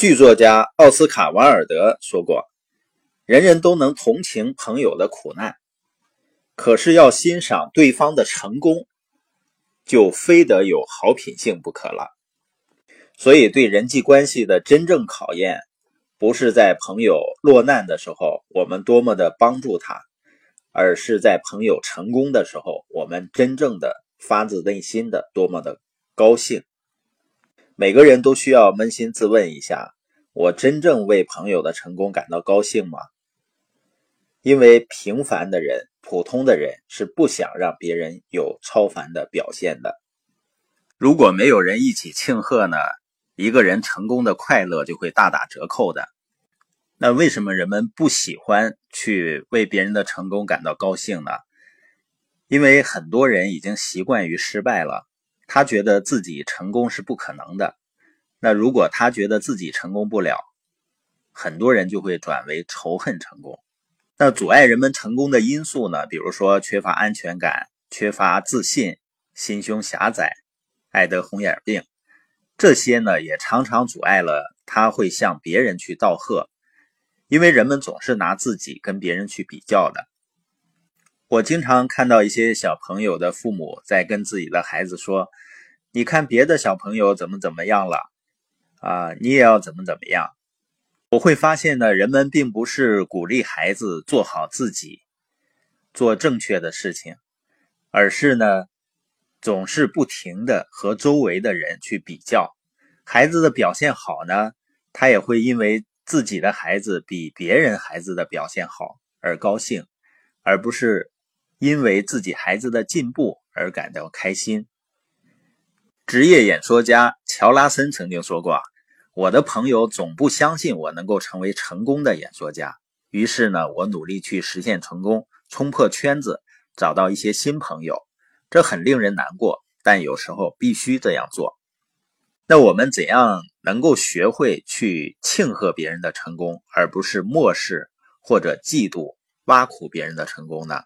剧作家奥斯卡·王尔德说过：“人人都能同情朋友的苦难，可是要欣赏对方的成功，就非得有好品性不可了。”所以，对人际关系的真正考验，不是在朋友落难的时候我们多么的帮助他，而是在朋友成功的时候，我们真正的发自内心的多么的高兴。每个人都需要扪心自问一下：我真正为朋友的成功感到高兴吗？因为平凡的人、普通的人是不想让别人有超凡的表现的。如果没有人一起庆贺呢，一个人成功的快乐就会大打折扣的。那为什么人们不喜欢去为别人的成功感到高兴呢？因为很多人已经习惯于失败了。他觉得自己成功是不可能的，那如果他觉得自己成功不了，很多人就会转为仇恨成功。那阻碍人们成功的因素呢？比如说缺乏安全感、缺乏自信、心胸狭窄、爱得红眼病，这些呢也常常阻碍了他会向别人去道贺，因为人们总是拿自己跟别人去比较的。我经常看到一些小朋友的父母在跟自己的孩子说：“你看别的小朋友怎么怎么样了，啊，你也要怎么怎么样。”我会发现呢，人们并不是鼓励孩子做好自己，做正确的事情，而是呢，总是不停的和周围的人去比较。孩子的表现好呢，他也会因为自己的孩子比别人孩子的表现好而高兴，而不是。因为自己孩子的进步而感到开心。职业演说家乔拉森曾经说过：“我的朋友总不相信我能够成为成功的演说家，于是呢，我努力去实现成功，冲破圈子，找到一些新朋友。这很令人难过，但有时候必须这样做。那我们怎样能够学会去庆贺别人的成功，而不是漠视或者嫉妒、挖苦别人的成功呢？”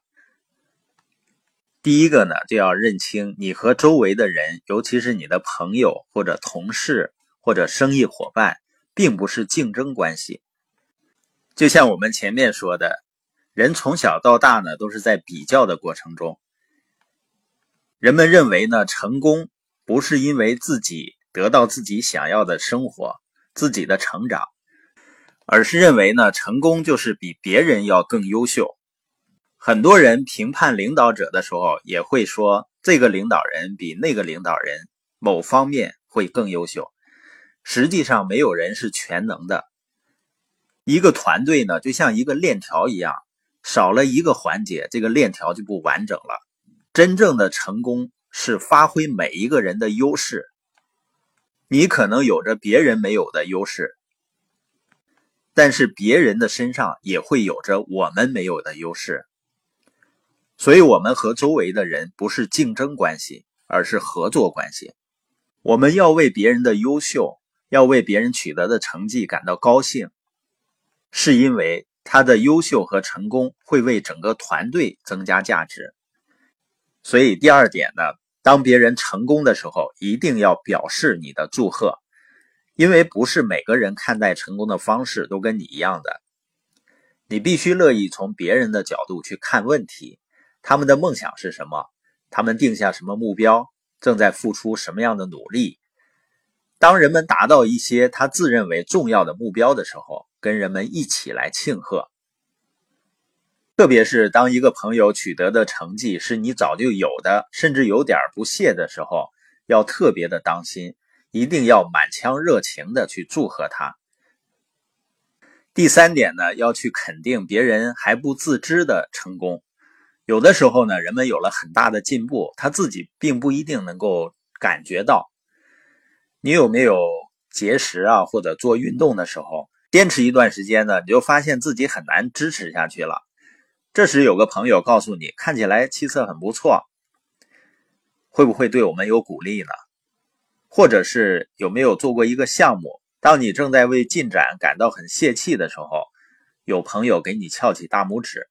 第一个呢，就要认清你和周围的人，尤其是你的朋友或者同事或者生意伙伴，并不是竞争关系。就像我们前面说的，人从小到大呢，都是在比较的过程中。人们认为呢，成功不是因为自己得到自己想要的生活、自己的成长，而是认为呢，成功就是比别人要更优秀。很多人评判领导者的时候，也会说这个领导人比那个领导人某方面会更优秀。实际上，没有人是全能的。一个团队呢，就像一个链条一样，少了一个环节，这个链条就不完整了。真正的成功是发挥每一个人的优势。你可能有着别人没有的优势，但是别人的身上也会有着我们没有的优势。所以，我们和周围的人不是竞争关系，而是合作关系。我们要为别人的优秀，要为别人取得的成绩感到高兴，是因为他的优秀和成功会为整个团队增加价值。所以，第二点呢，当别人成功的时候，一定要表示你的祝贺，因为不是每个人看待成功的方式都跟你一样的。你必须乐意从别人的角度去看问题。他们的梦想是什么？他们定下什么目标？正在付出什么样的努力？当人们达到一些他自认为重要的目标的时候，跟人们一起来庆贺。特别是当一个朋友取得的成绩是你早就有的，甚至有点不屑的时候，要特别的当心，一定要满腔热情的去祝贺他。第三点呢，要去肯定别人还不自知的成功。有的时候呢，人们有了很大的进步，他自己并不一定能够感觉到。你有没有节食啊，或者做运动的时候，坚持一段时间呢，你就发现自己很难支持下去了。这时有个朋友告诉你，看起来气色很不错，会不会对我们有鼓励呢？或者是有没有做过一个项目，当你正在为进展感到很泄气的时候，有朋友给你翘起大拇指？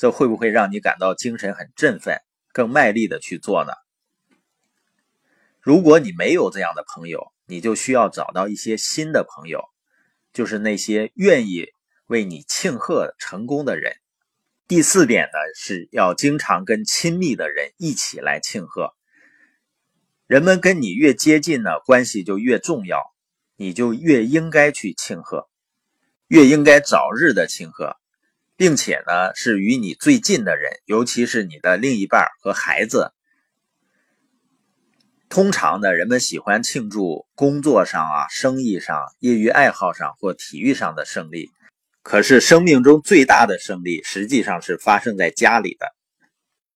这会不会让你感到精神很振奋，更卖力的去做呢？如果你没有这样的朋友，你就需要找到一些新的朋友，就是那些愿意为你庆贺成功的人。第四点呢，是要经常跟亲密的人一起来庆贺。人们跟你越接近呢，关系就越重要，你就越应该去庆贺，越应该早日的庆贺，并且呢，是与你最近的人，尤其是你的另一半和孩子。通常呢，人们喜欢庆祝工作上啊、生意上、业余爱好上或体育上的胜利。可是，生命中最大的胜利实际上是发生在家里的。